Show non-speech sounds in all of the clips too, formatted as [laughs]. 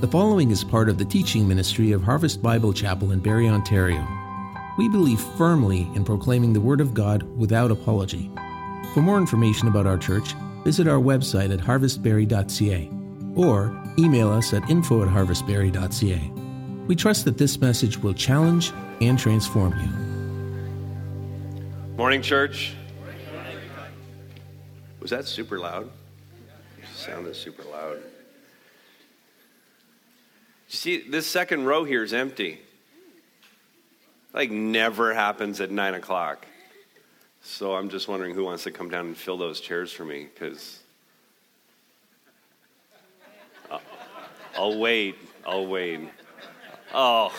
The following is part of the teaching ministry of Harvest Bible Chapel in Barrie, Ontario. We believe firmly in proclaiming the Word of God without apology. For more information about our church, visit our website at harvestbarrie.ca or email us at info at harvestbarrie.ca. We trust that this message will challenge and transform you. Morning, church. Was that super loud? It Sounded super loud. See, this second row here is empty. Like, never happens at nine o'clock. So I'm just wondering who wants to come down and fill those chairs for me, because I'll, I'll wait. I'll wait. Oh.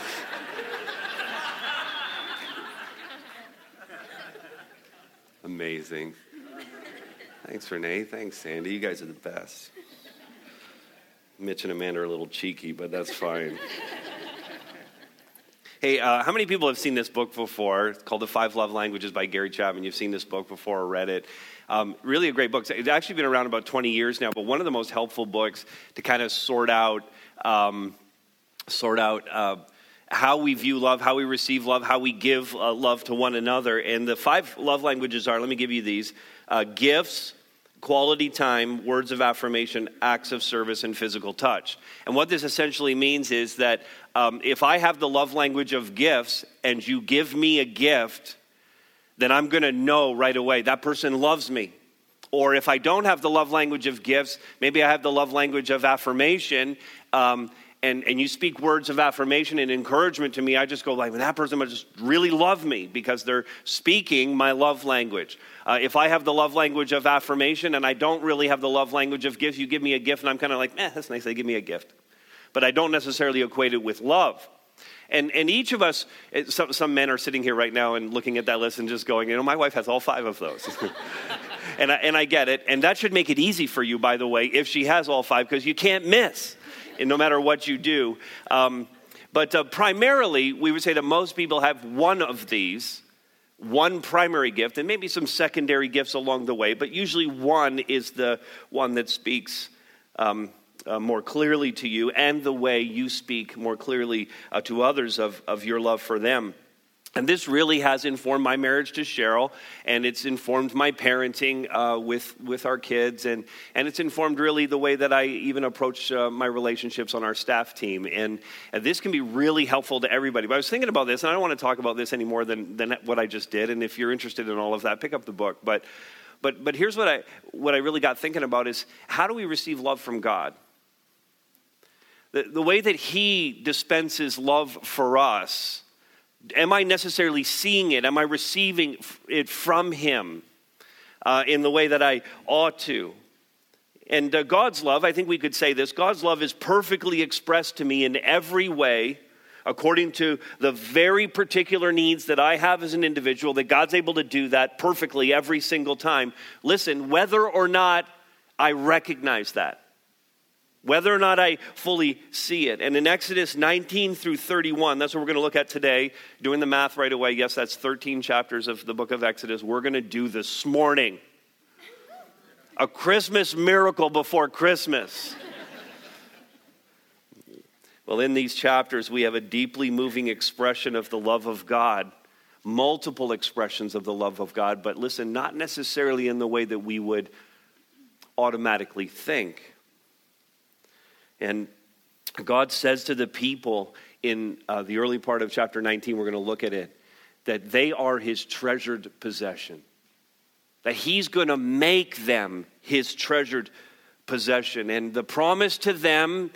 Amazing. Thanks, Renee. Thanks, Sandy. You guys are the best. Mitch and Amanda are a little cheeky, but that's [laughs] fine. hey, uh, how many people have seen this book before? It's called The Five Love Languages by Gary Chapman. You've seen this book before or read it. Um, really a great book. It's actually been around about 20 years now, but one of the most helpful books to kind of sort out, um, sort out uh, how we view love, how we receive love, how we give uh, love to one another. And the five love languages are let me give you these uh, gifts, quality time, words of affirmation, acts of service, and physical touch. And what this essentially means is that um, if I have the love language of gifts and you give me a gift, then I'm going to know right away that person loves me. Or if I don't have the love language of gifts, maybe I have the love language of affirmation. Um, and, and you speak words of affirmation and encouragement to me, I just go like, that person must really love me because they're speaking my love language. Uh, if I have the love language of affirmation and I don't really have the love language of gifts, you give me a gift and I'm kind of like, eh, that's nice, they give me a gift. But I don't necessarily equate it with love. And, and each of us, some, some men are sitting here right now and looking at that list and just going, you know, my wife has all five of those. [laughs] and, I, and I get it. And that should make it easy for you, by the way, if she has all five, because you can't miss no matter what you do. Um, but uh, primarily, we would say that most people have one of these, one primary gift, and maybe some secondary gifts along the way, but usually one is the one that speaks. Um, uh, more clearly to you, and the way you speak more clearly uh, to others of, of your love for them. And this really has informed my marriage to Cheryl, and it's informed my parenting uh, with, with our kids, and, and it's informed really the way that I even approach uh, my relationships on our staff team. And, and, this can be really helpful to everybody. But I was thinking about this, and I don't want to talk about this any more than, than what I just did. And if you're interested in all of that, pick up the book. But, but, but here's what I, what I really got thinking about is how do we receive love from God? The, the way that He dispenses love for us Am I necessarily seeing it? Am I receiving it from Him uh, in the way that I ought to? And uh, God's love, I think we could say this God's love is perfectly expressed to me in every way according to the very particular needs that I have as an individual, that God's able to do that perfectly every single time. Listen, whether or not I recognize that whether or not I fully see it. And in Exodus 19 through 31, that's what we're going to look at today. Doing the math right away, yes, that's 13 chapters of the book of Exodus. We're going to do this morning. A Christmas miracle before Christmas. well, in these chapters, we have a deeply moving expression of the love of God, multiple expressions of the love of God, but listen, not necessarily in the way that we would automatically think. And God says to the people in uh, the early part of chapter 19, we're going to look at it, that they are his treasured possession. That he's going to make them his treasured possession. And the promise to them,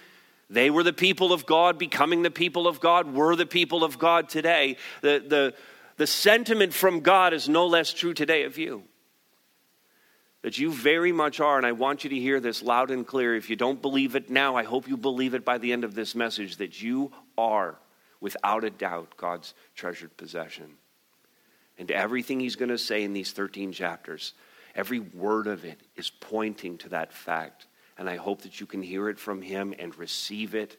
they were the people of God, becoming the people of God, were the people of God today. The, the, the sentiment from God is no less true today of you that you very much are, and I want you to hear this loud and clear. If you don't believe it now, I hope you believe it by the end of this message that you are, without a doubt, God's treasured possession. And everything He's going to say in these 13 chapters, every word of it is pointing to that fact. And I hope that you can hear it from Him and receive it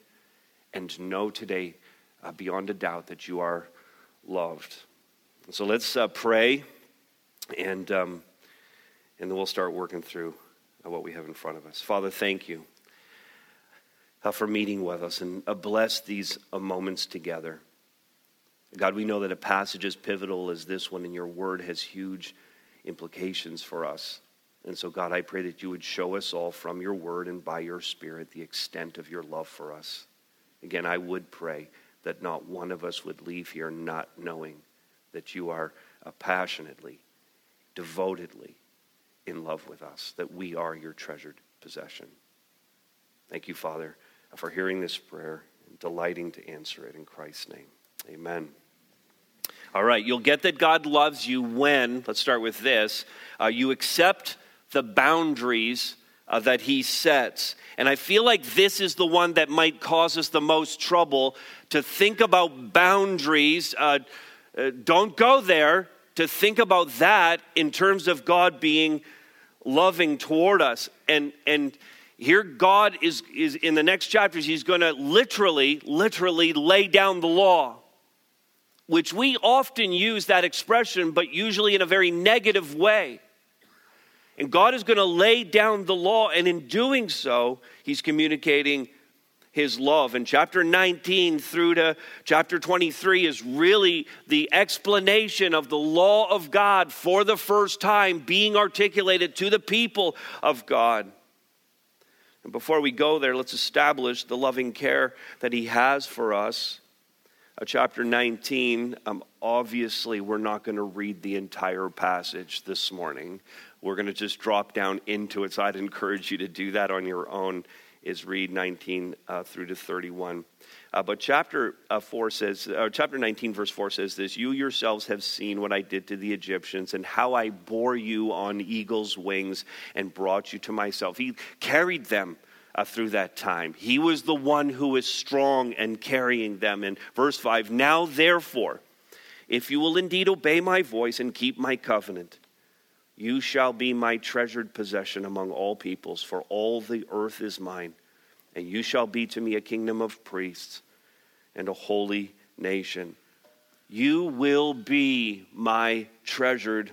and know today, uh, beyond a doubt, that you are loved. so let's uh, pray and. Um, and then we'll start working through what we have in front of us. Father, thank you. uh, for meeting with us and uh, bless these uh, moments together. God, we know that a passage as pivotal as this one in your word has huge implications for us. And so, God, I pray that you would show us all from your word and by your spirit the extent of your love for us. Again, I would pray that not one of us would leave here not knowing that you are uh, passionately, devotedly in love with us, that we are your treasured possession. Thank you, Father, for hearing this prayer and delighting to answer it in Christ's name. Amen. All right, you'll get that God loves you when, let's start with this, uh, you accept the boundaries uh, that He sets. And I feel like this is the one that might cause us the most trouble to think about boundaries. Uh, uh don't go there, to think about that in terms of God being loving toward us. And, and here God is, is in the next chapters, he's going to literally, literally lay down the law, which we often use that expression, but usually in a very negative way. And God is going to lay down the law, and in doing so, he's communicating his love. And chapter 19 through to chapter 23 is really the explanation of the law of God for the first time being articulated to the people of God. And before we go there, let's establish the loving care that he has for us. Uh, chapter 19, um, obviously, we're not going to read the entire passage this morning. We're going to just drop down into it. So I'd encourage you to do that on your own is read 19 uh, through to 31. Uh, but chapter uh, 4 says, uh, chapter 19, verse 4 says this You yourselves have seen what I did to the Egyptians and how I bore you on eagle's wings and brought you to myself. He carried them. Uh, through that time. He was the one who was strong and carrying them. In verse 5, now therefore, if you will indeed obey my voice and keep my covenant, you shall be my treasured possession among all peoples, for all the earth is mine. And you shall be to me a kingdom of priests and a holy nation. You will be my treasured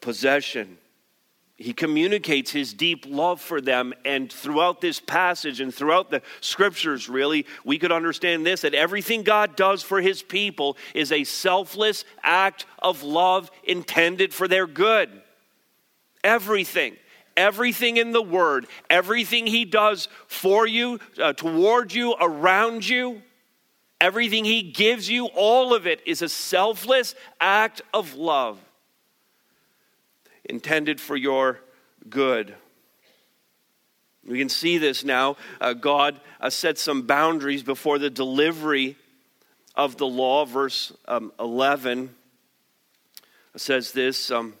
possession he communicates his deep love for them. And throughout this passage and throughout the scriptures, really, we could understand this that everything God does for his people is a selfless act of love intended for their good. Everything. Everything in the Word, everything He does for you, uh, toward you, around you, everything He gives you, all of it is a selfless act of love intended for your good. We can see this now. Uh, God uh, set some boundaries before the delivery of the law. Verse um, 11 says this. Um,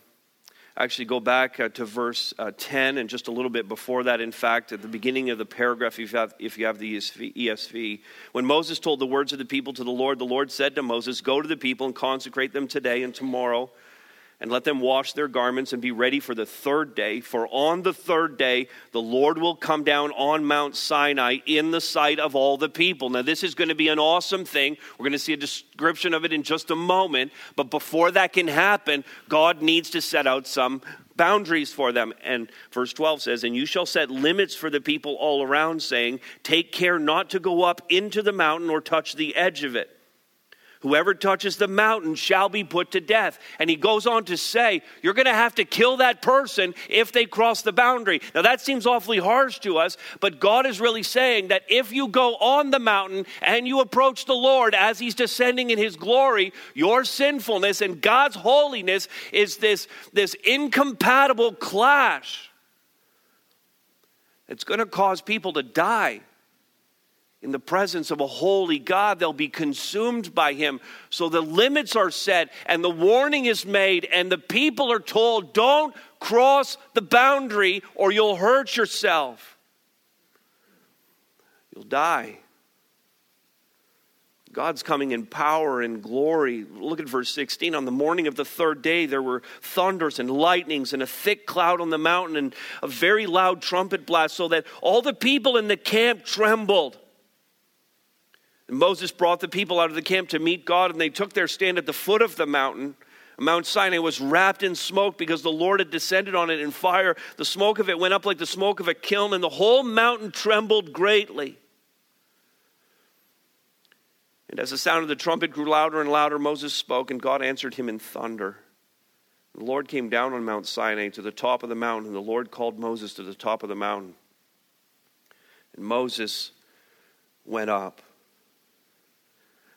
actually, go back uh, to verse uh, 10 and just a little bit before that. In fact, at the beginning of the paragraph, if you have, if you have the ESV, ESV, when Moses told the words of the people to the Lord, the Lord said to Moses, Go to the people and consecrate them today and tomorrow and let them wash their garments and be ready for the third day. For on the third day, the Lord will come down on Mount Sinai in the sight of all the people. Now, this is going to be an awesome thing. We're going to see a description of it in just a moment. But before that can happen, God needs to set out some boundaries for them. And verse 12 says, And you shall set limits for the people all around, saying, Take care not to go up into the mountain or touch the edge of it. Whoever touches the mountain shall be put to death. And he goes on to say, You're going to have to kill that person if they cross the boundary. Now, that seems awfully harsh to us, but God is really saying that if you go on the mountain and you approach the Lord as he's descending in his glory, your sinfulness and God's holiness is this, this incompatible clash. It's going to cause people to die in the presence of a holy God. They'll be consumed by him. So the limits are set and the warning is made, and the people are told, don't cross the boundary or you'll hurt yourself. You'll die. God's coming in power and glory. Look at verse 16. On the morning of the third day, there were thunders and lightnings and a thick cloud on the mountain and a very loud trumpet blast, so that all the people in the camp trembled. Moses brought the people out of the camp to meet God, and they took their stand at the foot of the mountain. Mount Sinai was wrapped in smoke because the Lord had descended on it in fire. The smoke of it went up like the smoke of a kiln, and the whole mountain trembled greatly. And as the sound of the trumpet grew louder and louder, Moses spoke, and God answered him in thunder. The Lord came down on Mount Sinai to the top of the mountain, and the Lord called Moses to the top of the mountain. And Moses went up.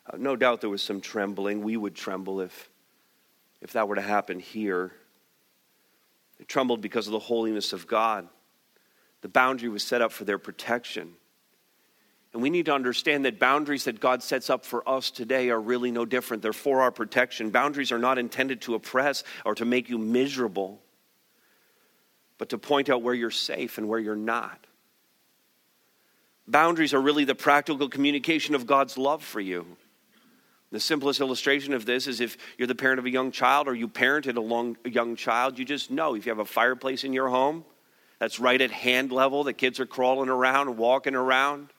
Uh, no doubt there was some trembling. We would tremble if, if that were to happen here. They trembled because of the holiness of God. The boundary was set up for their protection. And we need to understand that boundaries that God sets up for us today are really no different. They're for our protection. Boundaries are not intended to oppress or to make you miserable, but to point out where you're safe and where you're not. Boundaries are really the practical communication of God's love for you. The simplest illustration of this is if you're the parent of a young child or you parented a, long, a young child, you just know if you have a fireplace in your home that's right at hand level, the kids are crawling around and walking around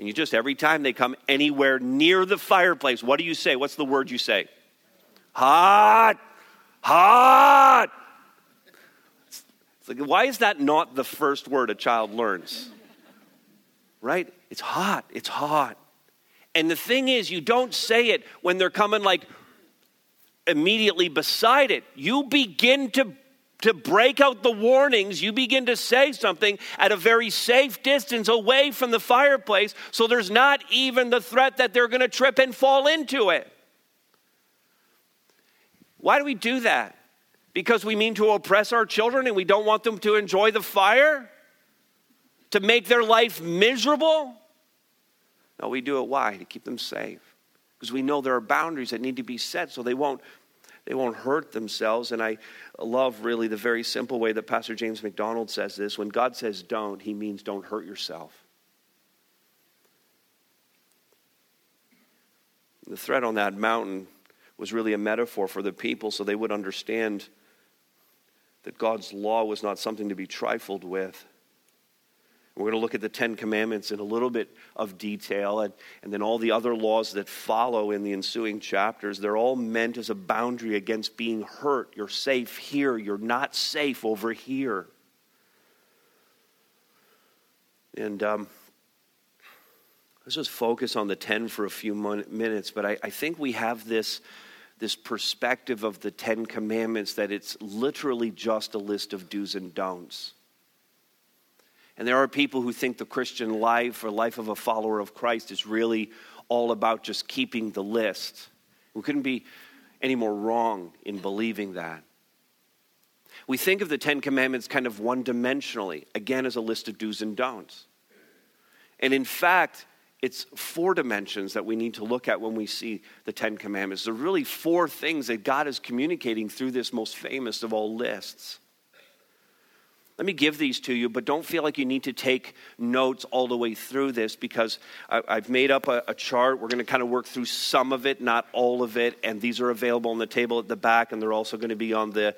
and you just, every time they come anywhere near the fireplace, what do you say? What's the word you say? Hot, hot. It's like, why is that not the first word a child learns? Right? It's hot, it's hot. And the thing is, you don't say it when they're coming like immediately beside it. You begin to to break out the warnings, you begin to say something at a very safe distance away from the fireplace so there's not even the threat that they're going to trip and fall into it. Why do we do that? Because we mean to oppress our children and we don't want them to enjoy the fire? To make their life miserable? No, we do it why? To keep them safe. Because we know there are boundaries that need to be set so they won't they won't hurt themselves. And I love really the very simple way that Pastor James MacDonald says this. When God says don't, he means don't hurt yourself. The threat on that mountain was really a metaphor for the people so they would understand that God's law was not something to be trifled with. We're going to look at the Ten Commandments in a little bit of detail and, and then all the other laws that follow in the ensuing chapters. They're all meant as a boundary against being hurt. You're safe here, you're not safe over here. And um, let's just focus on the 10 for a few minutes, but I, I think we have this this perspective of the Ten Commandments that it's literally just a list of do's and don'ts. And there are people who think the Christian life or life of a follower of Christ is really all about just keeping the list. We couldn't be any more wrong in believing that. We think of the Ten Commandments kind of one dimensionally, again, as a list of do's and don'ts. And in fact, it's four dimensions that we need to look at when we see the Ten Commandments. There are really four things that God is communicating through this most famous of all lists. Let me give these to you, but don't feel like you need to take notes all the way through this because I, have made up a, a chart. We're going to kind of work through some of it, not all of it. And these are available on the table at the back, and they're also going to be on the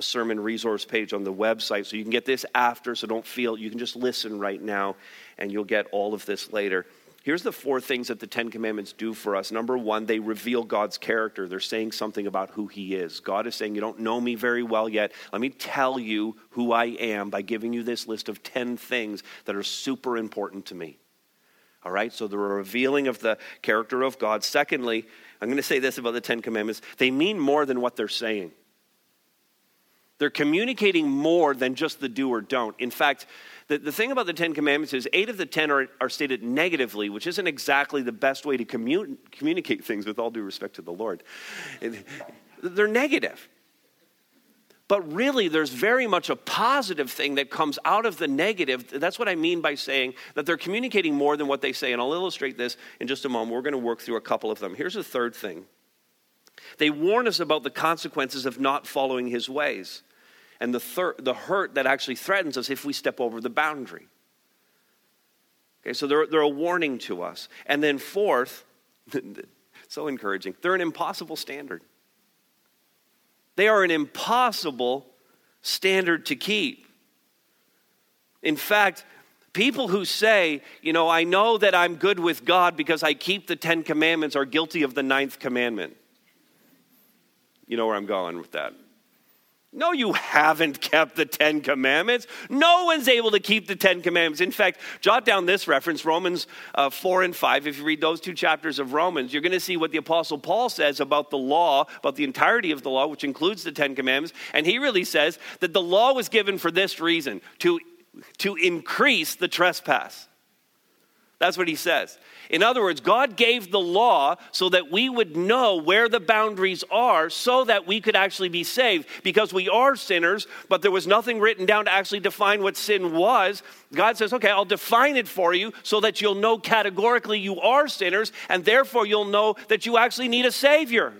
sermon resource page on the website. So you can get this after, so don't feel, you can just listen right now, and you'll get all of this later. Here's the four things that the Ten Commandments do for us. Number one, they reveal God's character. They're saying something about who He is. God is saying, You don't know me very well yet. Let me tell you who I am by giving you this list of 10 things that are super important to me. All right, so they're a revealing of the character of God. Secondly, I'm going to say this about the Ten Commandments they mean more than what they're saying. They're communicating more than just the do or don't. In fact, the, the thing about the Ten Commandments is eight of the ten are, are stated negatively, which isn't exactly the best way to commun- communicate things with all due respect to the Lord. They're negative. But really, there's very much a positive thing that comes out of the negative. That's what I mean by saying that they're communicating more than what they say. And I'll illustrate this in just a moment. We're going to work through a couple of them. Here's the third thing they warn us about the consequences of not following his ways and the, thir- the hurt that actually threatens us if we step over the boundary. Okay, so they're, they're a warning to us. And then, fourth, [laughs] so encouraging, they're an impossible standard. They are an impossible standard to keep. In fact, people who say, you know, I know that I'm good with God because I keep the Ten Commandments are guilty of the ninth commandment. You know where I'm going with that. No, you haven't kept the Ten Commandments. No one's able to keep the Ten Commandments. In fact, jot down this reference, Romans uh, 4 and 5. If you read those two chapters of Romans, you're going to see what the Apostle Paul says about the law, about the entirety of the law, which includes the Ten Commandments. And he really says that the law was given for this reason to, to increase the trespass. That's what he says. In other words, God gave the law so that we would know where the boundaries are so that we could actually be saved. Because we are sinners, but there was nothing written down to actually define what sin was. God says, okay, I'll define it for you so that you'll know categorically you are sinners, and therefore you'll know that you actually need a Savior.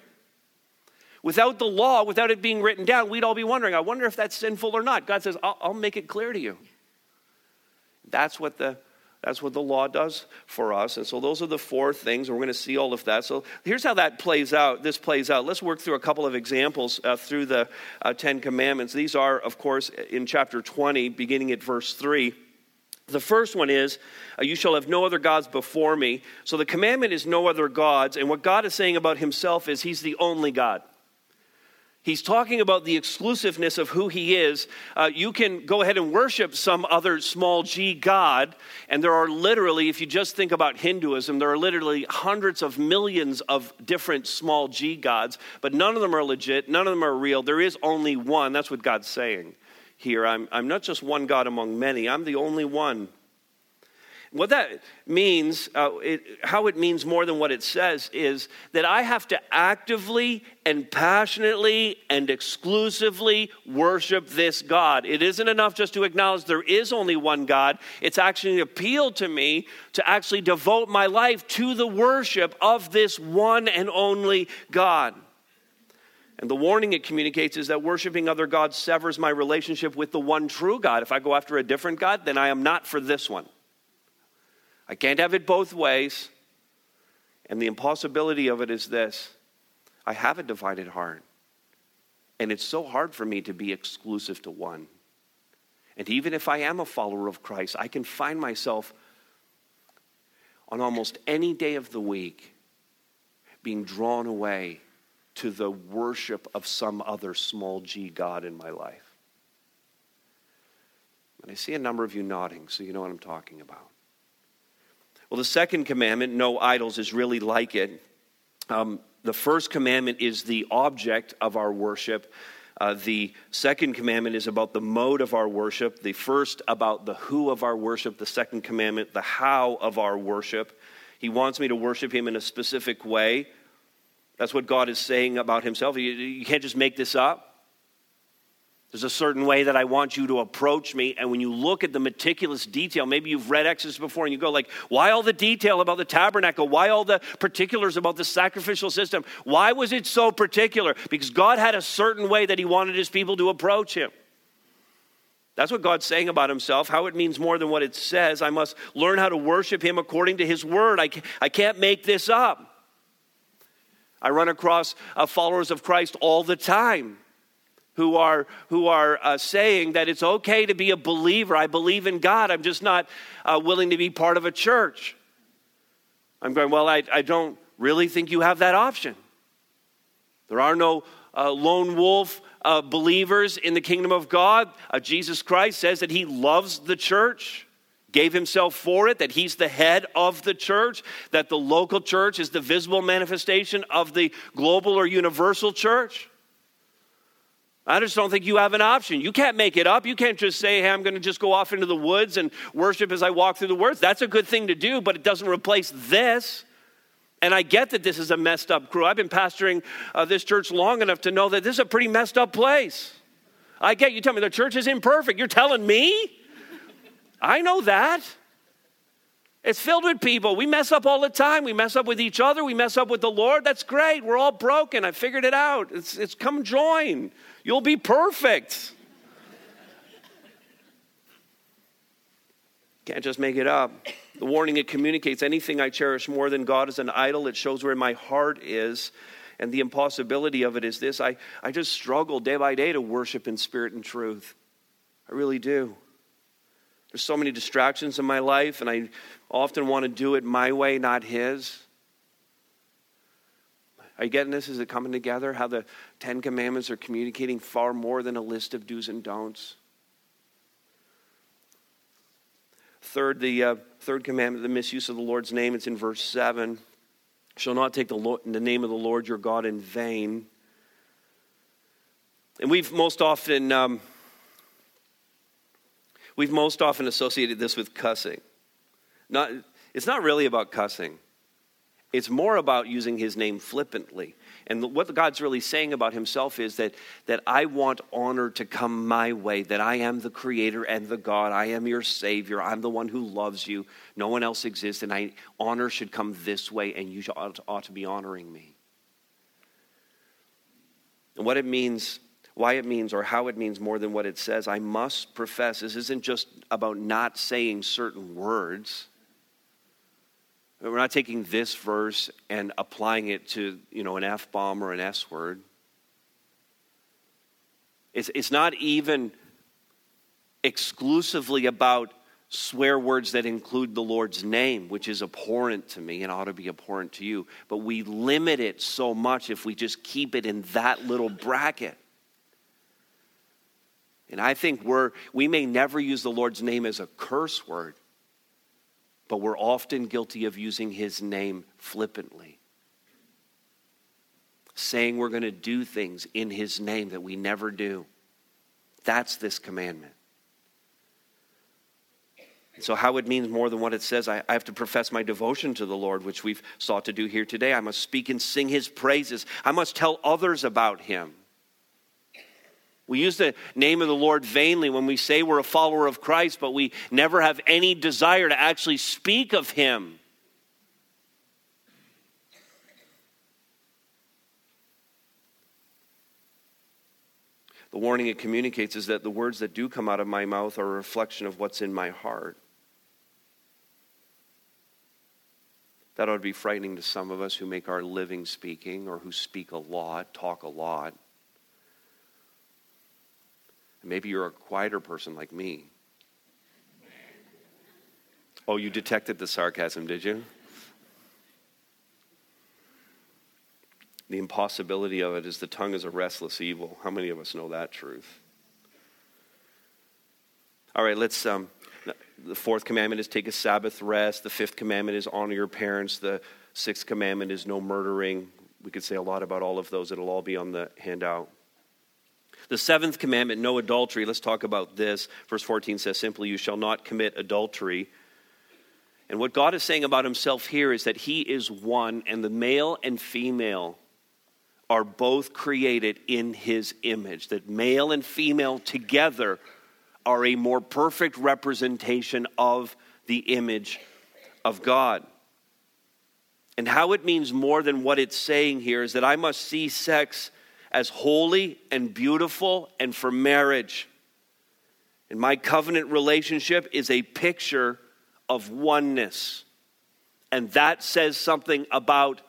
Without the law, without it being written down, we'd all be wondering, I wonder if that's sinful or not. God says, I'll, I'll make it clear to you. That's what the that's what the law does for us. And so those are the four things. We're going to see all of that. So here's how that plays out. This plays out. Let's work through a couple of examples uh, through the uh, Ten Commandments. These are, of course, in chapter 20, beginning at verse 3. The first one is, uh, You shall have no other gods before me. So the commandment is no other gods. And what God is saying about himself is he's the only God. He's talking about the exclusiveness of who he is. Uh, you can go ahead and worship some other small g god, and there are literally, if you just think about Hinduism, there are literally hundreds of millions of different small g gods, but none of them are legit, none of them are real. There is only one. That's what God's saying here. I'm, I'm not just one God among many, I'm the only one. What that means, uh, it, how it means more than what it says, is that I have to actively and passionately and exclusively worship this God. It isn't enough just to acknowledge there is only one God. It's actually an appeal to me to actually devote my life to the worship of this one and only God. And the warning it communicates is that worshiping other gods severs my relationship with the one true God. If I go after a different God, then I am not for this one. I can't have it both ways. And the impossibility of it is this I have a divided heart. And it's so hard for me to be exclusive to one. And even if I am a follower of Christ, I can find myself on almost any day of the week being drawn away to the worship of some other small g God in my life. And I see a number of you nodding, so you know what I'm talking about. Well, the second commandment, no idols, is really like it. Um, the first commandment is the object of our worship. Uh, the second commandment is about the mode of our worship. The first about the who of our worship. The second commandment, the how of our worship. He wants me to worship him in a specific way. That's what God is saying about himself. You, you can't just make this up. There's a certain way that I want you to approach me. And when you look at the meticulous detail, maybe you've read Exodus before and you go like, why all the detail about the tabernacle? Why all the particulars about the sacrificial system? Why was it so particular? Because God had a certain way that he wanted his people to approach him. That's what God's saying about himself, how it means more than what it says. I must learn how to worship him according to his word. I, I can't make this up. I run across uh, followers of Christ all the time who are, who are uh, saying that it's okay to be a believer. I believe in God. I'm just not uh, willing to be part of a church. I'm going, well, I, I don't really think you have that option. There are no uh, lone wolf uh, believers in the kingdom of God. Uh, Jesus Christ says that he loves the church. Gave himself for it, that he's the head of the church, that the local church is the visible manifestation of the global or universal church. I just don't think you have an option. You can't make it up. You can't just say, hey, I'm going to just go off into the woods and worship as I walk through the woods. That's a good thing to do, but it doesn't replace this. And I get that this is a messed up crew. I've been pastoring uh, this church long enough to know that this is a pretty messed up place. I get you tell me the church is imperfect. You're telling me? I know that. It's filled with people. We mess up all the time. We mess up with each other. We mess up with the Lord. That's great. We're all broken. I figured it out. It's, it's come join. You'll be perfect. Can't just make it up. The warning it communicates anything I cherish more than God is an idol. It shows where my heart is. And the impossibility of it is this I, I just struggle day by day to worship in spirit and truth. I really do. There's so many distractions in my life, and I often want to do it my way, not His. Are you getting this? Is it coming together? How the Ten Commandments are communicating far more than a list of do's and don'ts. Third, the uh, third commandment, the misuse of the Lord's name, it's in verse 7. Shall not take the, Lord, the name of the Lord your God in vain. And we've most often um, we've most often associated this with cussing. Not, it's not really about cussing. It's more about using his name flippantly. And what God's really saying about himself is that, that I want honor to come my way, that I am the creator and the God. I am your savior. I'm the one who loves you. No one else exists, and I, honor should come this way, and you ought, ought to be honoring me. And what it means, why it means, or how it means more than what it says, I must profess this isn't just about not saying certain words we're not taking this verse and applying it to, you know, an F bomb or an S word. It's, it's not even exclusively about swear words that include the Lord's name, which is abhorrent to me and ought to be abhorrent to you. But we limit it so much if we just keep it in that little bracket. And I think we're, we may never use the Lord's name as a curse word, but we're often guilty of using his name flippantly. Saying we're going to do things in his name that we never do. That's this commandment. So, how it means more than what it says, I, I, have to profess my devotion to the Lord, which we've sought to do here today. I must speak and sing his praises. I must tell others about him. We use the name of the Lord vainly when we say we're a follower of Christ, but we never have any desire to actually speak of Him. The warning it communicates is that the words that do come out of my mouth are a reflection of what's in my heart. That ought to be frightening to some of us who make our living speaking or who speak a lot, talk a lot. Maybe you're a quieter person like me. Oh, you detected the sarcasm, did you? The impossibility of it is the tongue is a restless evil. How many of us know that truth? All right, let's. Um, the fourth commandment is take a Sabbath rest. The fifth commandment is honor your parents. The sixth commandment is no murdering. We could say a lot about all of those. It'll all be on the handout. The seventh commandment, no adultery. Let's talk about this. Verse 14 says simply, You shall not commit adultery. And what God is saying about himself here is that he is one, and the male and female are both created in his image. That male and female together are a more perfect representation of the image of God. And how it means more than what it's saying here is that I must see sex as holy and beautiful and for marriage. And my covenant relationship is a picture of oneness. And that says something about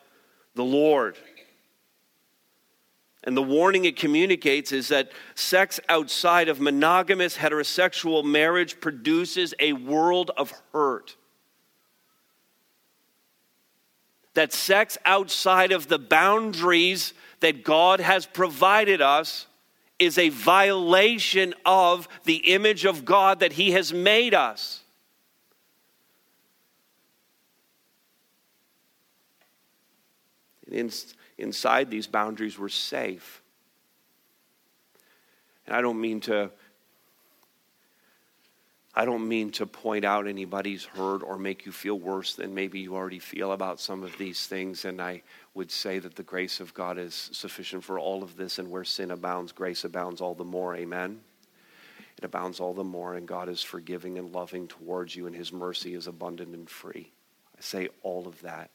the Lord. And the warning it communicates is that sex outside of monogamous heterosexual marriage produces a world of hurt. That sex outside of the boundaries that God has provided us is a violation of the image of God that He has made us. In, inside these boundaries, we're safe. And I don't mean to I don't mean to point out anybody's hurt or make you feel worse than maybe you already feel about some of these things. And I would say that the grace of God is sufficient for all of this. And where sin abounds, grace abounds all the more. Amen. It abounds all the more, and God is forgiving and loving towards you, and His mercy is abundant and free. I say all of that.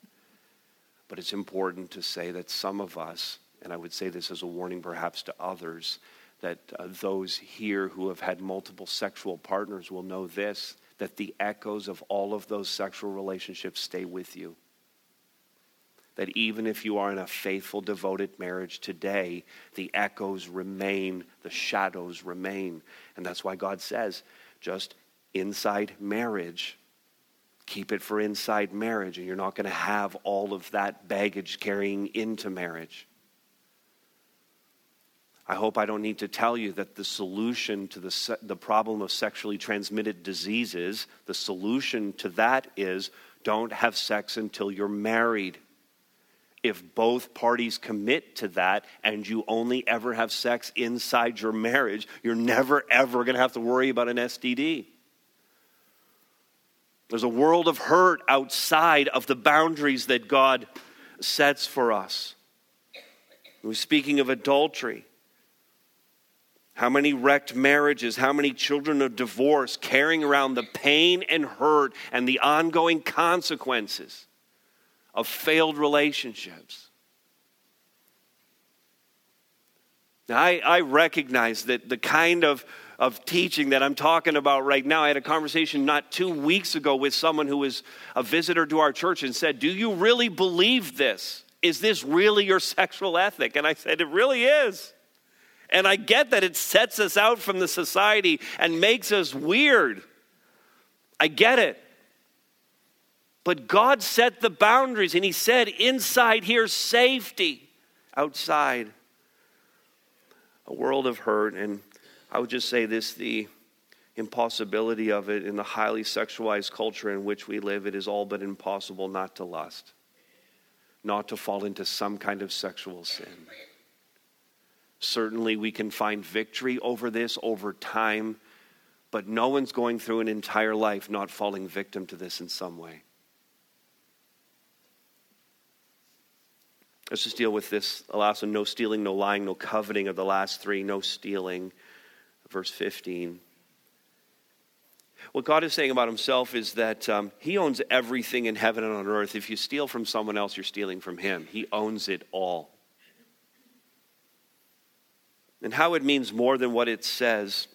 But it's important to say that some of us, and I would say this as a warning perhaps to others, that uh, those here who have had multiple sexual partners will know this that the echoes of all of those sexual relationships stay with you. That even if you are in a faithful, devoted marriage today, the echoes remain, the shadows remain. And that's why God says, just inside marriage, keep it for inside marriage, and you're not going to have all of that baggage carrying into marriage. I hope I don't need to tell you that the solution to the, the problem of sexually transmitted diseases, the solution to that is don't have sex until you're married. If both parties commit to that and you only ever have sex inside your marriage, you're never ever going to have to worry about an STD. There's a world of hurt outside of the boundaries that God sets for us. We're speaking of adultery. How many wrecked marriages, how many children of divorce carrying around the pain and hurt and the ongoing consequences of failed relationships. Now, I, I recognize that the kind of, of teaching that I'm talking about right now, I had a conversation not two weeks ago with someone who was a visitor to our church and said, Do you really believe this? Is this really your sexual ethic? And I said, It really is. And I get that it sets us out from the society and makes us weird. I get it. But God set the boundaries and He said, inside here, safety. Outside, a world of hurt. And I would just say this the impossibility of it in the highly sexualized culture in which we live, it is all but impossible not to lust, not to fall into some kind of sexual sin. Certainly, we can find victory over this over time, but no one's going through an entire life not falling victim to this in some way. Let's just deal with this last one no stealing, no lying, no coveting of the last three, no stealing. Verse 15. What God is saying about himself is that um, he owns everything in heaven and on earth. If you steal from someone else, you're stealing from him. He owns it all and how it means more than what it says.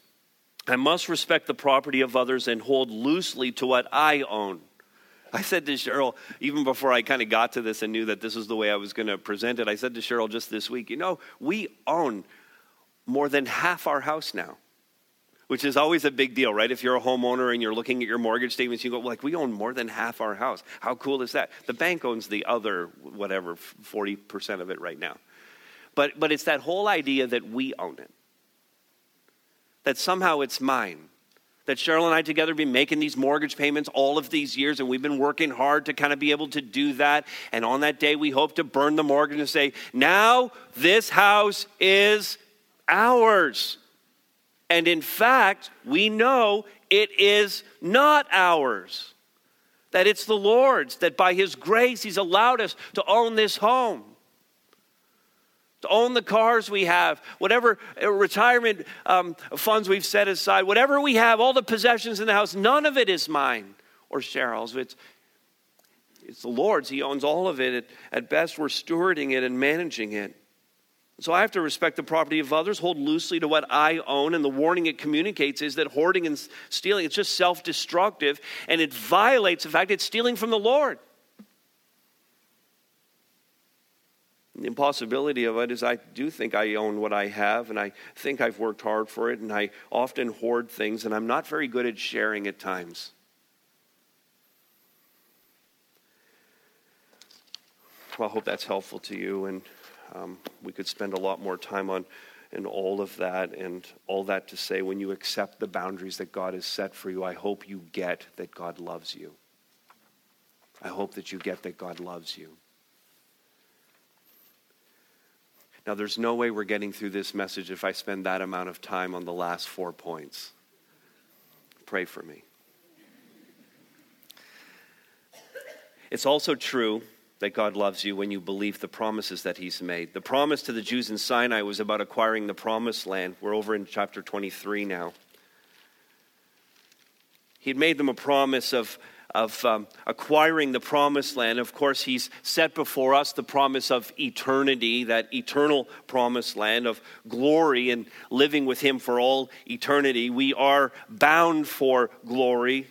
I must respect the property of others and hold loosely to what I own. I said to Cheryl, even before I kind of got to this and knew that this is the way I was going to present it, I said to Cheryl just this week, you know, we own more than half our house now, which is always a big deal, right? If you're a homeowner and you're looking at your mortgage statements, you go, like, we own more than half our house. How cool is that? The bank owns the other, whatever, 40% of it right now. But, but it's that whole idea that we own it, that somehow it's mine. That Cheryl and I together have been making these mortgage payments all of these years, and we've been working hard to kind of be able to do that. And on that day, we hope to burn the mortgage and say, Now this house is ours. And in fact, we know it is not ours. That it's the Lord's, that by His grace, He's allowed us to own this home to own the cars we have, whatever uh, retirement um, funds we've set aside, whatever we have, all the possessions in the house, none of it is mine or Cheryl's. It's, it's the Lord's. He owns all of it. At, best, we're stewarding it and managing it. So I have to respect the property of others, hold loosely to what I own, and the warning it communicates is that hoarding and stealing, it's just self destructive, and it violates the fact it's stealing from the Lord. The impossibility of it is, I do think I own what I have, and I think I've worked hard for it, and I often hoard things, and I'm not very good at sharing at times. Well, I hope that's helpful to you, and um, we could spend a lot more time on and all of that, and all that to say, when you accept the boundaries that God has set for you, I hope you get that God loves you. I hope that you get that God loves you. Now, there's no way we're getting through this message if I spend that amount of time on the last four points. Pray for me. It's also true that God loves you when you believe the promises that He's made. The promise to the Jews in Sinai was about acquiring the promised land. We're over in chapter 23 now. He'd made them a promise of of um, acquiring the promised land. Of course, he's set before us the promise of eternity, that eternal promised land of glory and living with him for all eternity. We are bound for glory.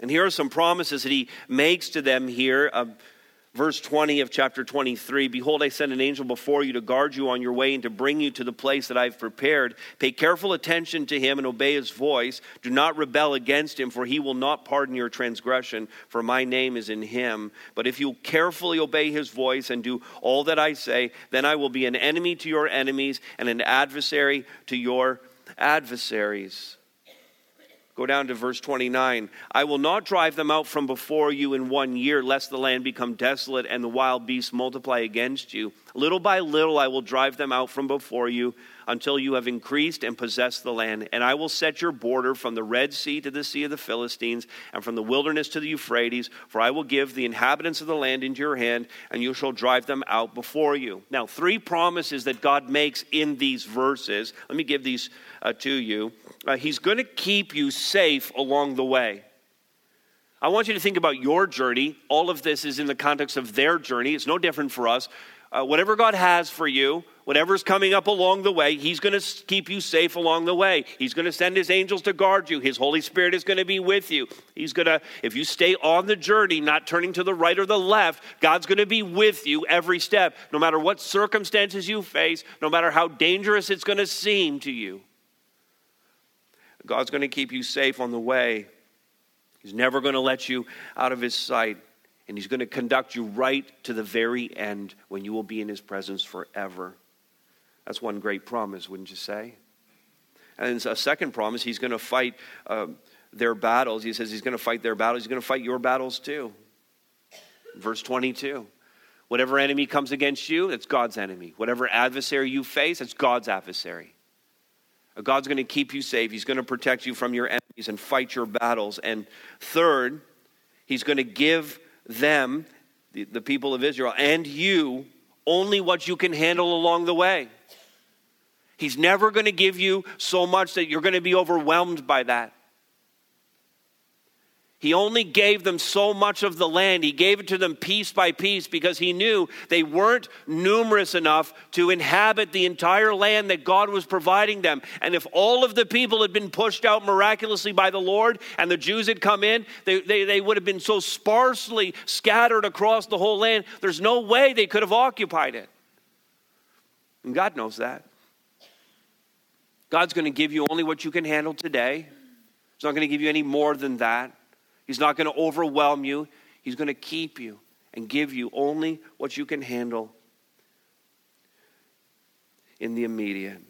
And here are some promises that he makes to them here. Uh, Verse 20 of chapter 23 Behold, I send an angel before you to guard you on your way and to bring you to the place that I've prepared. Pay careful attention to him and obey his voice. Do not rebel against him, for he will not pardon your transgression, for my name is in him. But if you carefully obey his voice and do all that I say, then I will be an enemy to your enemies and an adversary to your adversaries. Go down to verse 29. I will not drive them out from before you in one year, lest the land become desolate and the wild beasts multiply against you. Little by little I will drive them out from before you until you have increased and possessed the land. And I will set your border from the Red Sea to the Sea of the Philistines, and from the wilderness to the Euphrates, for I will give the inhabitants of the land into your hand, and you shall drive them out before you. Now, three promises that God makes in these verses. Let me give these uh, to you uh, He's going to keep you safe along the way. I want you to think about your journey. All of this is in the context of their journey. It's no different for us. Uh, whatever God has for you, whatever's coming up along the way, He's going to keep you safe along the way. He's going to send His angels to guard you. His Holy Spirit is going to be with you. He's going to, if you stay on the journey, not turning to the right or the left, God's going to be with you every step, no matter what circumstances you face, no matter how dangerous it's going to seem to you. God's going to keep you safe on the way. He's never going to let you out of his sight. And he's going to conduct you right to the very end when you will be in his presence forever. That's one great promise, wouldn't you say? And a second promise, he's going to fight uh, their battles. He says he's going to fight their battles. He's going to fight your battles too. Verse 22. Whatever enemy comes against you, it's God's enemy. Whatever adversary you face, it's God's adversary. God's going to keep you safe. He's going to protect you from your enemies and fight your battles. And third, He's going to give them, the, the people of Israel, and you, only what you can handle along the way. He's never going to give you so much that you're going to be overwhelmed by that. He only gave them so much of the land. He gave it to them piece by piece because he knew they weren't numerous enough to inhabit the entire land that God was providing them. And if all of the people had been pushed out miraculously by the Lord and the Jews had come in, they, they, they would have been so sparsely scattered across the whole land, there's no way they could have occupied it. And God knows that. God's going to give you only what you can handle today. He's not going to give you any more than that. He's not going to overwhelm you. He's going to keep you and give you only what you can handle in the immediate.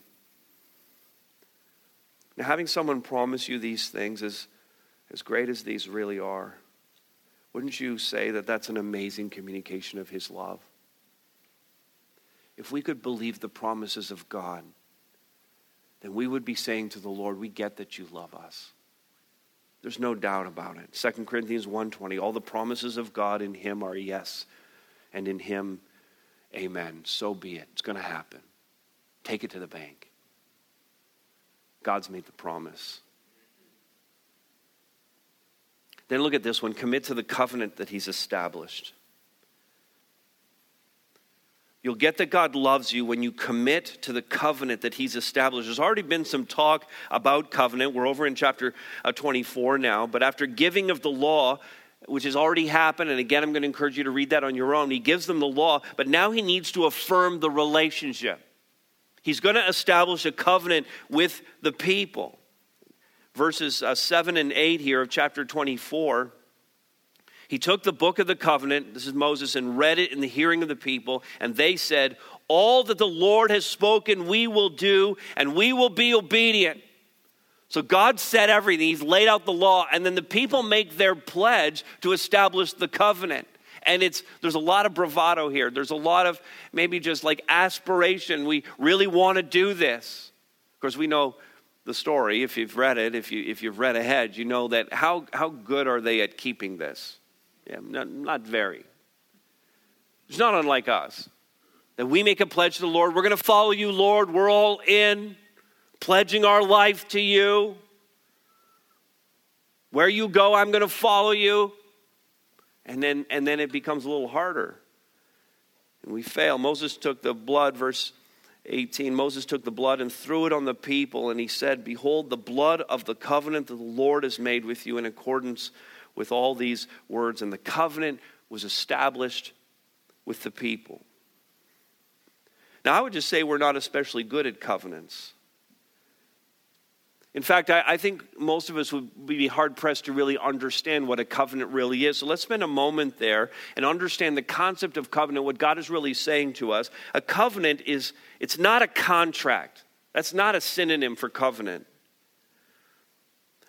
Now, having someone promise you these things, as, as great as these really are, wouldn't you say that that's an amazing communication of His love? If we could believe the promises of God, then we would be saying to the Lord, We get that you love us. There's no doubt about it. 2 Corinthians 1:20 all the promises of God in him are yes and in him amen. So be it. It's going to happen. Take it to the bank. God's made the promise. Then look at this one commit to the covenant that he's established. You'll get that God loves you when you commit to the covenant that He's established. There's already been some talk about covenant. We're over in chapter uh, 24 now. But after giving of the law, which has already happened, and again, I'm going to encourage you to read that on your own, He gives them the law, but now He needs to affirm the relationship. He's going to establish a covenant with the people. Verses uh, 7 and 8 here of chapter 24 he took the book of the covenant, this is Moses, and read it in the hearing of the people, and they said, All that the Lord has spoken, we will do, and we will be obedient. So God said everything, He's laid out the law, and then the people make their pledge to establish the covenant. And it's there's a lot of bravado here. There's a lot of maybe just like aspiration. We really want to do this. Of course, we know the story. If you've read it, if you if you've read ahead, you know that how how good are they at keeping this? Yeah, not, not very. It's not unlike us. That we make a pledge to the Lord. We're going to follow you, Lord. We're all in, pledging our life to you. Where you go, I'm going to follow you. And then, and then it becomes a little harder. And we fail. Moses took the blood, verse 18. Moses took the blood and threw it on the people, and he said, Behold, the blood of the covenant that the Lord has made with you in accordance with all these words, and the covenant was established with the people. Now, I would just say we're not especially good at covenants. In fact, I, I, think most of us would be hard pressed to really understand what a covenant really is. So let's spend a moment there and understand the concept of covenant, what God is really saying to us. A covenant is, it's not a contract. That's not a synonym for covenant.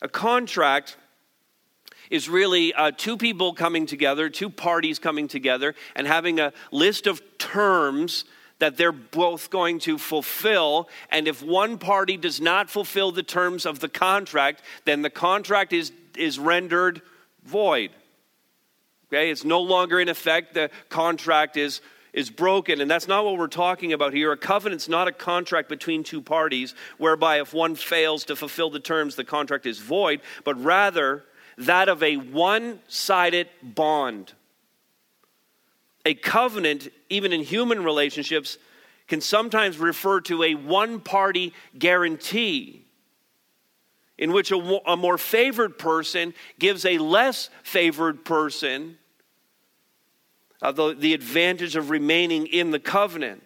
A contract is really uh, two people coming together, two parties coming together, and having a list of terms that they're both going to fulfill. And if one party does not fulfill the terms of the contract, then the contract is, is rendered void. Okay, it's no longer in effect. The contract is, is broken. And that's not what we're talking about here. A covenant's not a contract between two parties whereby if one fails to fulfill the terms, the contract is void, but rather that of a one sided bond a covenant, even in human relationships, can sometimes refer to a one party guarantee in which a, a, more favored person gives a less favored person uh, the, the advantage of remaining in the covenant.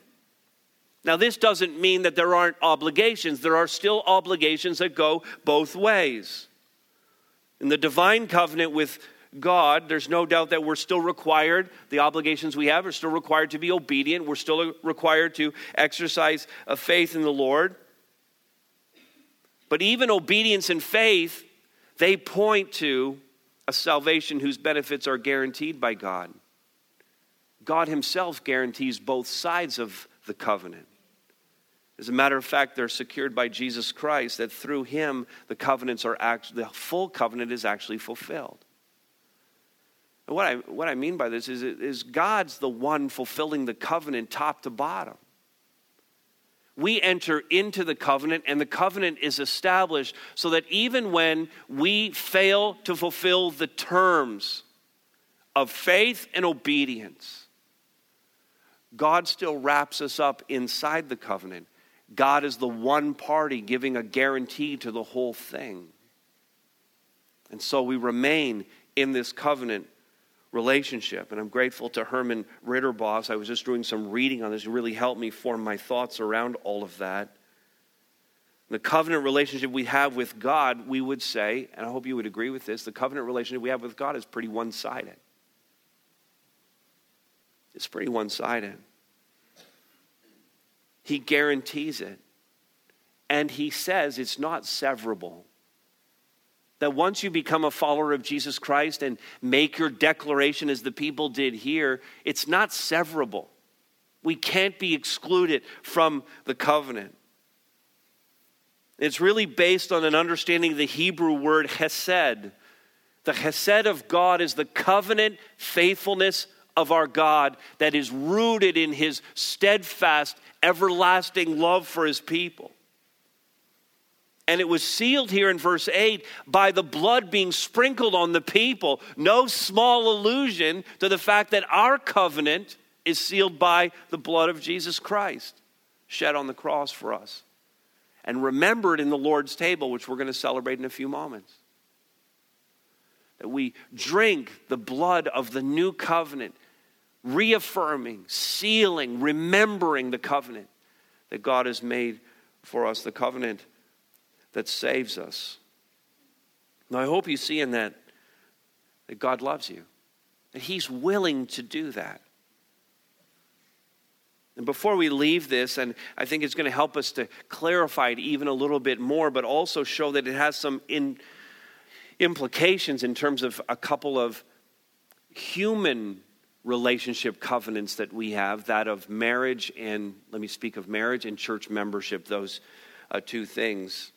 Now, this doesn't mean that there aren't obligations. There are still obligations that go both ways. In the divine covenant with God, there's no doubt that we're still required, the obligations we have are still required to be obedient. We're still required to exercise a faith in the Lord. But even obedience and faith, they point to a salvation whose benefits are guaranteed by God. God Himself guarantees both sides of the covenant. As a matter of fact, they're secured by Jesus Christ, that through Him the covenants are actually, the full covenant is actually fulfilled. And what I, what I mean by this is, is God's the one fulfilling the covenant top to bottom. We enter into the covenant, and the covenant is established so that even when we fail to fulfill the terms of faith and obedience, God still wraps us up inside the covenant. God is the one party giving a guarantee to the whole thing. And so we remain in this covenant relationship. And I'm grateful to Herman Ridderbos. I was just doing some reading on this. It really helped me form my thoughts around all of that. The covenant relationship we have with God, we would say, and I hope you would agree with this, the covenant relationship we have with God is pretty one sided. It's pretty one sided. He guarantees it. And he says it's not severable that once you become a follower of Jesus Christ and make your declaration as the people did here, it's not severable. We can't be excluded from the covenant. It's really based on an understanding of the Hebrew word hesed. The hesed of God is the covenant faithfulness of our God that is rooted in his steadfast, everlasting love for his people. And it was sealed here in verse 8 by the blood being sprinkled on the people. No small allusion to the fact that our covenant is sealed by the blood of Jesus Christ, shed on the cross for us. And remembered in the Lord's table, which we're going to celebrate in a few moments. That we drink the blood of the new covenant, reaffirming, sealing, remembering the covenant that God has made for us, the covenant that saves us. Now, I hope you see in that that God loves you, that He's willing to do that. And before we leave this, and I think it's going to help us to clarify it even a little bit more, but also show that it has some in, implications in terms of a couple of human relationship covenants that we have that of marriage and, let me speak of marriage and church membership, those uh, two things.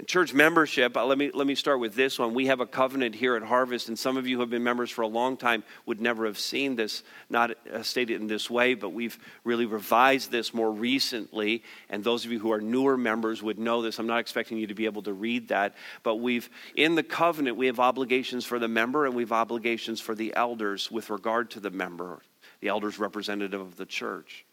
In church membership, uh, let me, let me start with this one. We have a covenant here at Harvest, and some of you who have been members for a long time would never have seen this, not uh, stated in this way, but we've really revised this more recently. And those of you who are newer members would know this. I'm not expecting you to be able to read that, but we've, in the covenant, we have obligations for the member and we have obligations for the elders with regard to the member, the elders representative of the church.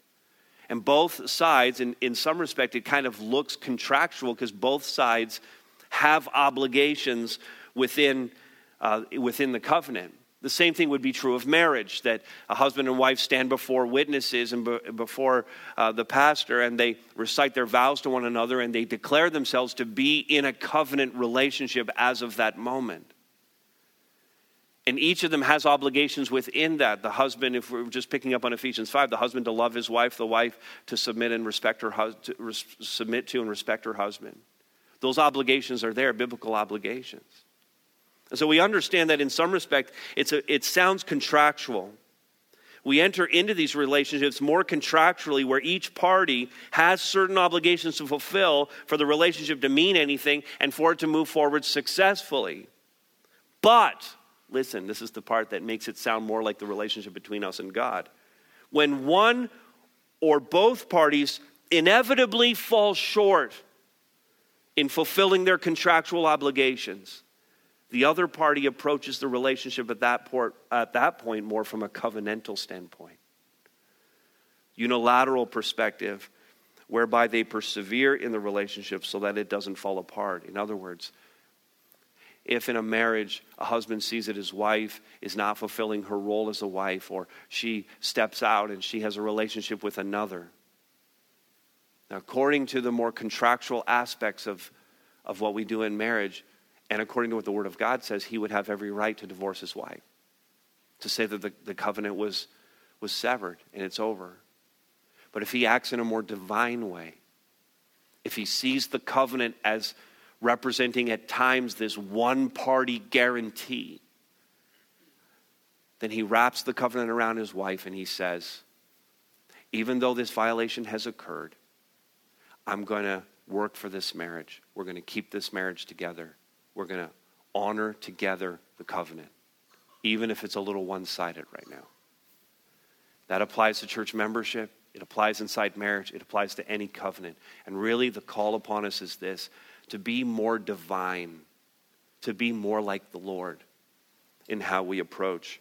And both sides, in, in some respect, it kind of looks contractual because both sides have obligations within, uh, within the covenant. The same thing would be true of marriage that a husband and wife stand before witnesses and be, before uh, the pastor and they recite their vows to one another and they declare themselves to be in a covenant relationship as of that moment. And each of them has obligations within that. The husband, if we're just picking up on Ephesians 5, the husband to love his wife, the wife to submit and respect her to res- submit to and respect her husband. Those obligations are there, biblical obligations. And so we understand that in some respect, it's a, it sounds contractual. We enter into these relationships more contractually, where each party has certain obligations to fulfill for the relationship to mean anything and for it to move forward successfully. But, listen, this is the part that makes it sound more like the relationship between us and God. When one or both parties inevitably fall short in fulfilling their contractual obligations, the other party approaches the relationship at that, port, at that point more from a covenantal standpoint. Unilateral perspective, whereby they persevere in the relationship so that it doesn't fall apart. In other words, if in a marriage a husband sees that his wife is not fulfilling her role as a wife, or she steps out and she has a relationship with another, now, according to the more contractual aspects of, of what we do in marriage, and according to what the Word of God says, he would have every right to divorce his wife, to say that the, the covenant was, was severed and it's over. But if he acts in a more divine way, if he sees the covenant as representing at times this one party guarantee, then he wraps the covenant around his wife and he says, even though this violation has occurred, I'm going to work for this marriage. We're going to keep this marriage together we're going to honor together the covenant, even if it's a little one sided right now. That applies to church membership, it applies inside marriage, it applies to any covenant. And really, the call upon us is this to be more divine, to be more like the Lord in how we approach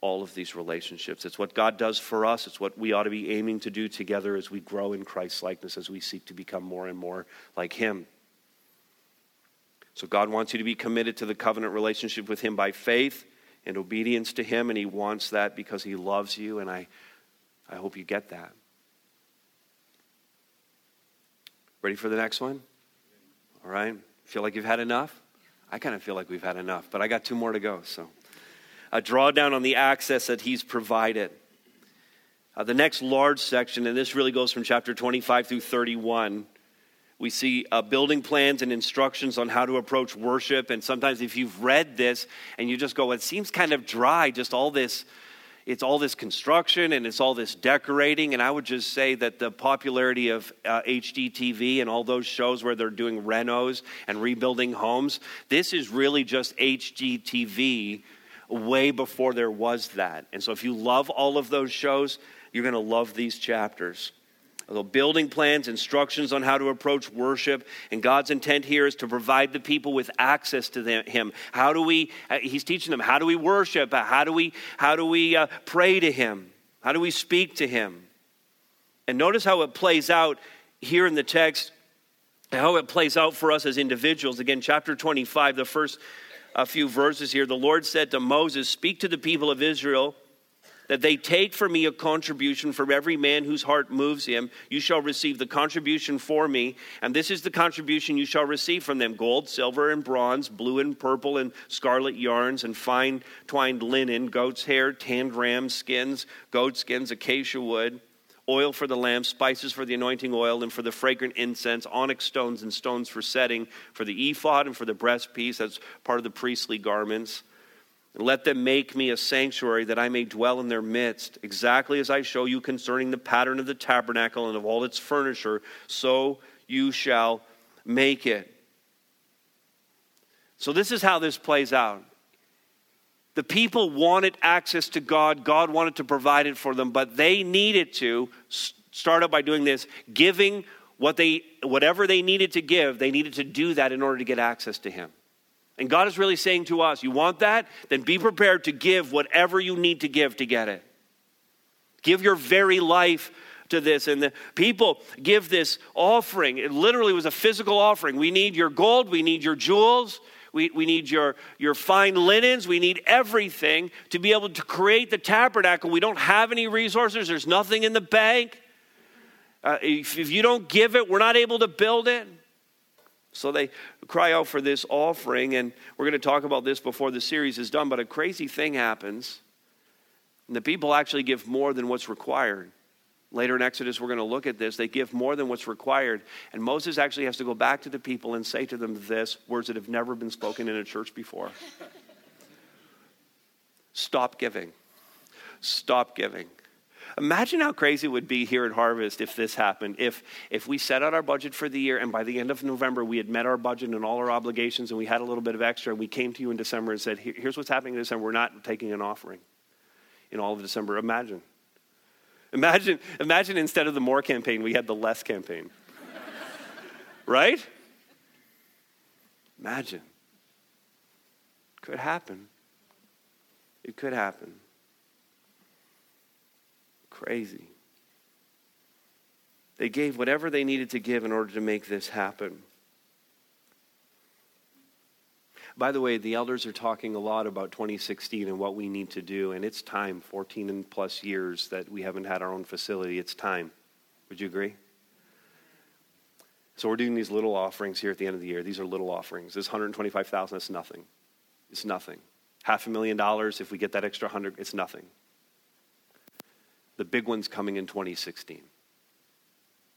all of these relationships. It's what God does for us. It's what we ought to be aiming to do together as we grow in Christ's likeness, as we seek to become more and more like Him. So God wants you to be committed to the covenant relationship with Him by faith and obedience to Him, and He wants that because He loves you, and I, I hope you get that. Ready for the next one? All right. Feel like you've had enough? I kind of feel like we've had enough, but I got two more to go. So, a drawdown on the access that He's provided. Uh, the next large section, and this really goes from chapter 25 through 31 we see uh, building plans and instructions on how to approach worship. And sometimes, if you've read this and you just go, it seems kind of dry, just all this, it's all this construction and it's all this decorating. And I would just say that the popularity of uh, HGTV and all those shows where they're doing renos and rebuilding homes, this is really just HGTV way before there was that. And so, if you love all of those shows, you're going to love these chapters building plans, instructions on how to approach worship. And God's intent here is to provide the people with access to them, Him. How do we, uh, He's teaching them, how do we worship? How do we, how do we uh, pray to Him? How do we speak to Him? And notice how it plays out here in the text, how it plays out for us as individuals. Again, chapter 25, the first a uh, few verses here. The Lord said to Moses, Speak to the people of Israel that they take for me a contribution from every man whose heart moves him. You shall receive the contribution for me, and this is the contribution you shall receive from them gold, silver, and bronze, blue and purple, and scarlet yarns, and fine twined linen, goat's hair, tanned ram skins, goat skins, acacia wood. Oil for the lamp, spices for the anointing oil, and for the fragrant incense, onyx stones and stones for setting, for the ephod and for the breastpiece, that's part of the priestly garments and let them make me a sanctuary that I may dwell in their midst, exactly as I show you concerning the pattern of the tabernacle and of all its furniture, so you shall make it. So, this is how this plays out. The people wanted access to God, God wanted to provide it for them, but they needed to start out by doing this, giving what they, whatever they needed to give, they needed to do that in order to get access to Him. And God is really saying to us, you want that? Then be prepared to give whatever you need to give to get it. Give your very life to this. And the people give this offering. It literally was a physical offering. We need your gold, we need your jewels, We, we need your, your fine linens. We need everything to be able to create the tabernacle. We don't have any resources, there's nothing in the bank. Uh, if, if you don't give it, we're not able to build it. So they cry out for this offering, and we're going to talk about this before the series is done. But a crazy thing happens, and the people actually give more than what's required. Later in Exodus, we're going to look at this. They give more than what's required. And Moses actually has to go back to the people and say to them this words that have never been spoken in a church before [laughs] Stop giving. Stop giving. Imagine how crazy it would be here at Harvest if this happened. If, if we set out our budget for the year and by the end of November we had met our budget and all our obligations and we had a little bit of extra and we came to you in December and said, Here's what's happening in December. We're not taking an offering in all of December. Imagine. Imagine, imagine instead of the more campaign, we had the less campaign. [laughs] right? Imagine. Could happen. It could happen. Crazy. They gave whatever they needed to give in order to make this happen. By the way, the elders are talking a lot about 2016 and what we need to do, and it's time 14 and plus years that we haven't had our own facility. It's time. Would you agree? So we're doing these little offerings here at the end of the year. These are little offerings. This 125,000 is nothing. It's nothing. Half a million dollars, if we get that extra 100, it's nothing. The big one's coming in 2016.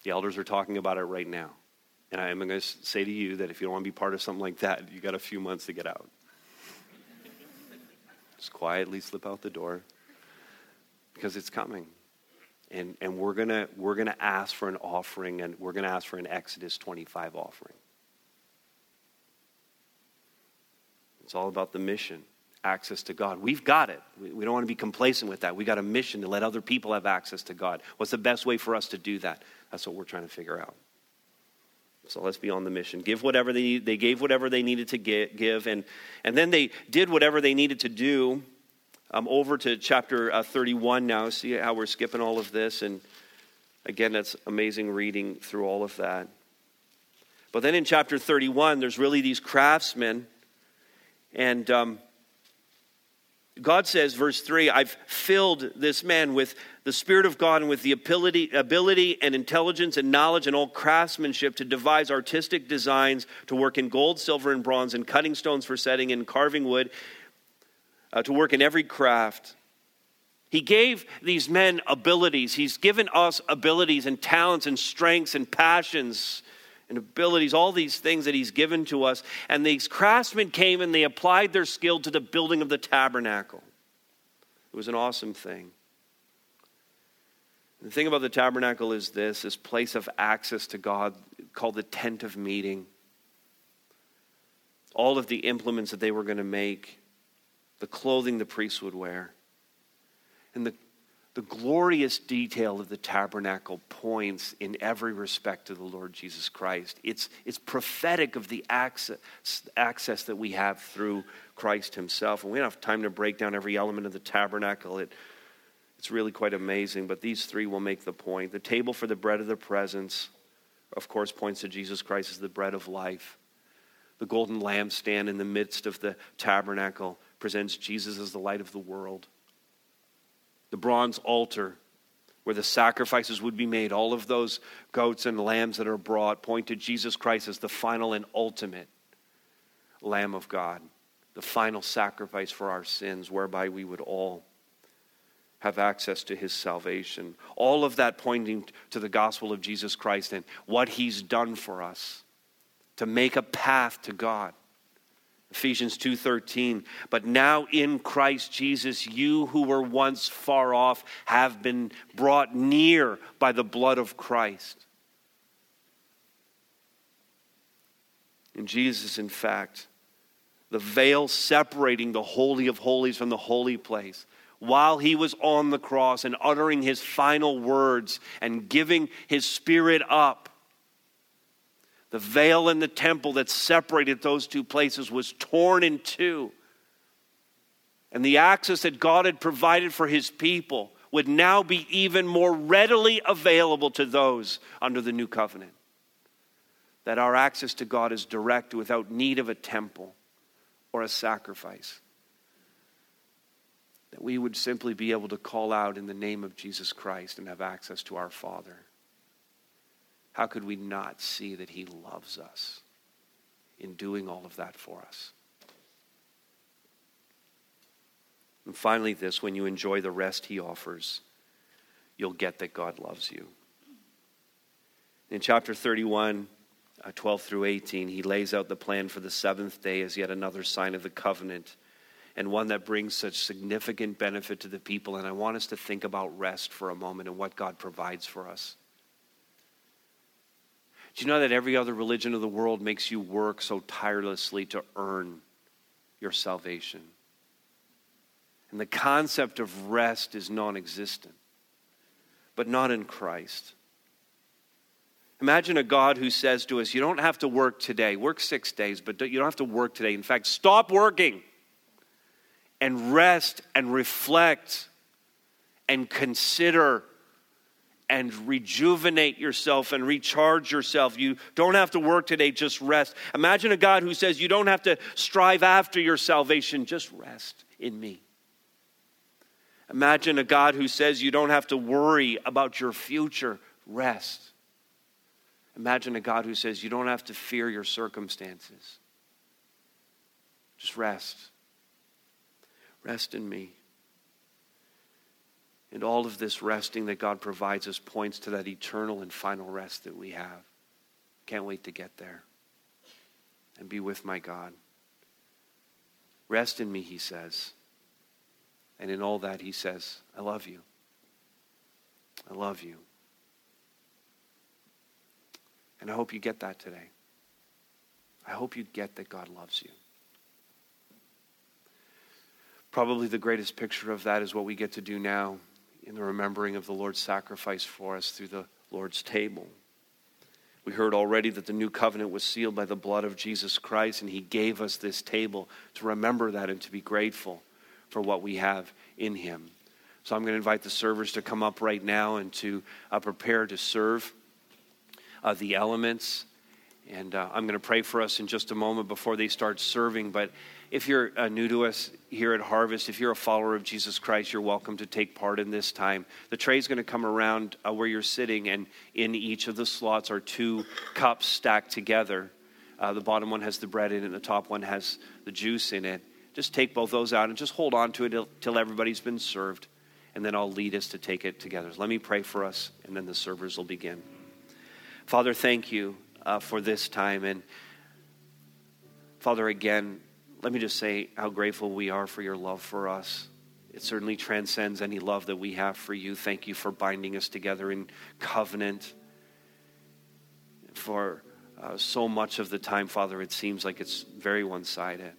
The elders are talking about it right now. And I am going to say to you that if you don't want to be part of something like that, you got a few months to get out. [laughs] Just quietly slip out the door because it's coming. And, and we're going we're going to ask for an offering, and we're going to ask for an Exodus 25 offering. It's all about the mission, access to God. We've got it. We, don't want to be complacent with that. We've got a mission to let other people have access to God. What's the best way for us to do that? That's what we're trying to figure out. So let's be on the mission. Give whatever they need. They gave whatever they needed to get, give, and, and then they did whatever they needed to do. Um, over to chapter uh, 31 now. See how we're skipping all of this. And again, that's amazing reading through all of that. But then in chapter 31, there's really these craftsmen. And um, God says, verse 3 I've filled this man with the Spirit of God and with the ability, ability and intelligence and knowledge and all craftsmanship to devise artistic designs, to work in gold, silver, and bronze, and cutting stones for setting and carving wood, uh, to work in every craft. He gave these men abilities. He's given us abilities and talents and strengths and passions and abilities, all these things that he's given to us. And these craftsmen came and they applied their skill to the building of the tabernacle. It was an awesome thing. The thing about the tabernacle is this this place of access to God called the tent of meeting. All of the implements that they were going to make, the clothing the priests would wear, and the the glorious detail of the tabernacle points in every respect to the Lord Jesus Christ. It's, it's prophetic of the access, access that we have through Christ Himself. And we don't have time to break down every element of the tabernacle. It, it's really quite amazing, but these three will make the point. The table for the bread of the presence, of course, points to Jesus Christ as the bread of life. The golden lampstand in the midst of the tabernacle presents Jesus as the light of the world the bronze altar where the sacrifices would be made, all of those goats and lambs that are brought point to Jesus Christ as the final and ultimate Lamb of God, the final sacrifice for our sins, whereby we would all have access to his salvation. All of that pointing to the gospel of Jesus Christ and what he's done for us to make a path to God. Ephesians 2:13 But now in Christ Jesus you who were once far off have been brought near by the blood of Christ. In Jesus in fact the veil separating the holy of holies from the holy place while he was on the cross and uttering his final words and giving his spirit up the veil in the temple that separated those two places was torn in two. And the access that God had provided for his people would now be even more readily available to those under the new covenant. That our access to God is direct without need of a temple, or a sacrifice. That we would simply be able to call out in the name of Jesus Christ and have access to our Father. How could we not see that He loves us in doing all of that for us? And finally, this when you enjoy the rest He offers, you'll get that God loves you. In chapter 31, uh, 12 through 18, he lays out the plan for the seventh day as yet another sign of the covenant and one that brings such significant benefit to the people. And I want us to think about rest for a moment and what God provides for us. Do you know that every other religion of the world makes you work so tirelessly to earn your salvation? And the concept of rest is non existent, but not in Christ. Imagine a God who says to us, You don't have to work today. Work six days, but you don't have to work today. In fact, stop working and rest and reflect and consider and rejuvenate yourself and recharge yourself. You don't have to work today, just rest. Imagine a God who says, You don't have to strive after your salvation, just rest in me. Imagine a God who says, You don't have to worry about your future, rest. Imagine a God who says, You don't have to fear your circumstances. Just rest. Rest in me. And all of this resting that God provides us points to that eternal and final rest that we have. Can't wait to get there and be with my God. Rest in me, he says. And in all that, he says, I love you. I love you. And I hope you get that today. I hope you get that God loves you. Probably the greatest picture of that is what we get to do now in the remembering of the Lord's sacrifice for us through the Lord's table. We heard already that the new covenant was sealed by the blood of Jesus Christ, and He gave us this table to remember that and to be grateful for what we have in Him. So I'm going to invite the servers to come up right now and to uh, prepare to serve uh, the elements. And uh, I'm going to pray for us in just a moment before they start serving. But if you're uh, new to us here at Harvest, if you're a follower of Jesus Christ, you're welcome to take part in this time. The tray is going to come around uh, where you're sitting, and in each of the slots are two cups stacked together. Uh, the bottom one has the bread in it, and the top one has the juice in it. Just take both those out and just hold on to it till everybody's been served, and then I'll lead us to take it together. Let me pray for us, and then the servers will begin. Father, thank you uh, for this time. And Father, again, let me just say how grateful we are for your love for us. It certainly transcends any love that we have for you. Thank you for binding us together in covenant. For uh, so much of the time, Father, it seems like it's very one sided.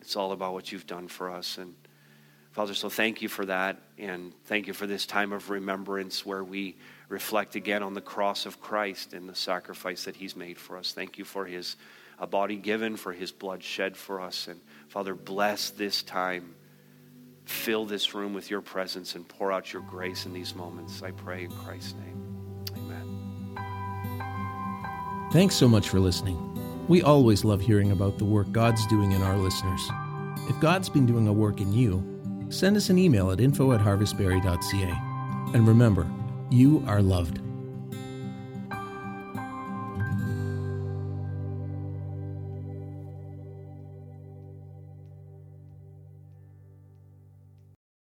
It's all about what you've done for us. And Father, so thank you for that. And thank you for this time of remembrance where we reflect again on the cross of Christ and the sacrifice that he's made for us. Thank you for his a body given, for his blood shed for us. And Father, bless this time. Fill this room with your presence and pour out your grace in these moments. I pray in Christ's name. Amen. Thanks so much for listening. We always love hearing about the work God's doing in our listeners. If God's been doing a work in you, send us an email at info at harvestbarrie.ca. And remember, you are loved.